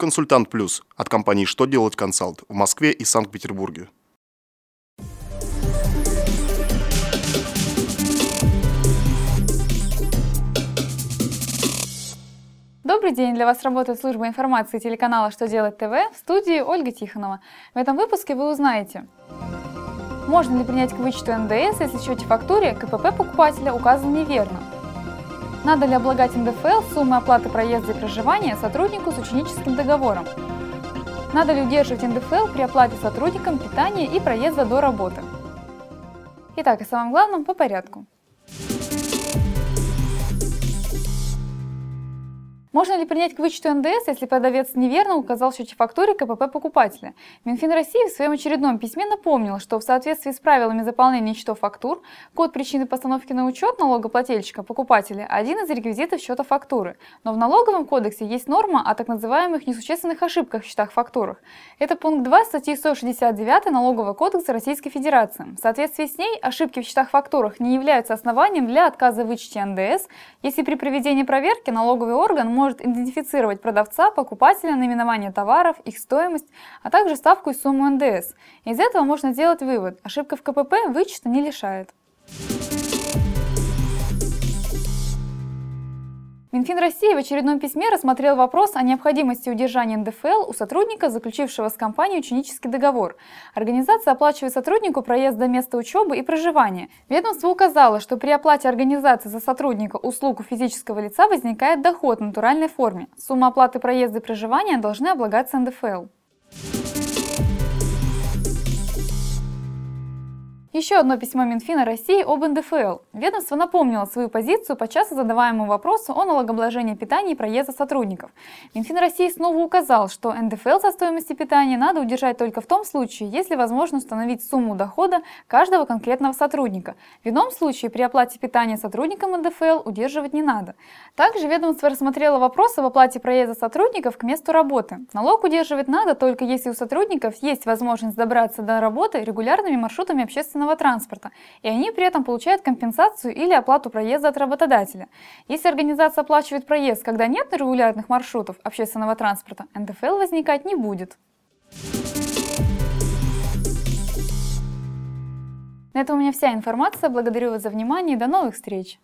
Консультант Плюс от компании «Что делать консалт» в Москве и Санкт-Петербурге. Добрый день! Для вас работает служба информации телеканала «Что делать ТВ» в студии Ольга Тихонова. В этом выпуске вы узнаете, можно ли принять к вычету НДС, если в счете фактуре КПП покупателя указан неверно – надо ли облагать НДФЛ суммы оплаты проезда и проживания сотруднику с ученическим договором? Надо ли удерживать НДФЛ при оплате сотрудникам питания и проезда до работы? Итак, о самом главном по порядку. Можно ли принять к вычету НДС, если продавец неверно указал в счете фактуре КПП покупателя? Минфин России в своем очередном письме напомнил, что в соответствии с правилами заполнения счетов фактур, код причины постановки на учет налогоплательщика покупателя – один из реквизитов счета фактуры. Но в налоговом кодексе есть норма о так называемых несущественных ошибках в счетах-фактурах. Это пункт 2 статьи 169 Налогового кодекса Российской Федерации. В соответствии с ней ошибки в счетах-фактурах не являются основанием для отказа в вычете НДС, если при проведении проверки налоговый орган может может идентифицировать продавца, покупателя, наименование товаров, их стоимость, а также ставку и сумму НДС. Из этого можно сделать вывод – ошибка в КПП вычета не лишает. Минфин России в очередном письме рассмотрел вопрос о необходимости удержания НДФЛ у сотрудника, заключившего с компанией ученический договор. Организация оплачивает сотруднику проезд до места учебы и проживания. Ведомство указало, что при оплате организации за сотрудника услуг у физического лица возникает доход в натуральной форме. Сумма оплаты проезда и проживания должны облагаться НДФЛ. Еще одно письмо Минфина России об НДФЛ. Ведомство напомнило свою позицию по часто задаваемому вопросу о налогообложении питания и проезда сотрудников. Минфин России снова указал, что НДФЛ со стоимости питания надо удержать только в том случае, если возможно установить сумму дохода каждого конкретного сотрудника. В ином случае при оплате питания сотрудникам НДФЛ удерживать не надо. Также ведомство рассмотрело вопрос об оплате проезда сотрудников к месту работы. Налог удерживать надо только если у сотрудников есть возможность добраться до работы регулярными маршрутами общественного общественного транспорта, и они при этом получают компенсацию или оплату проезда от работодателя. Если организация оплачивает проезд, когда нет регулярных маршрутов общественного транспорта, НДФЛ возникать не будет. На этом у меня вся информация. Благодарю вас за внимание и до новых встреч!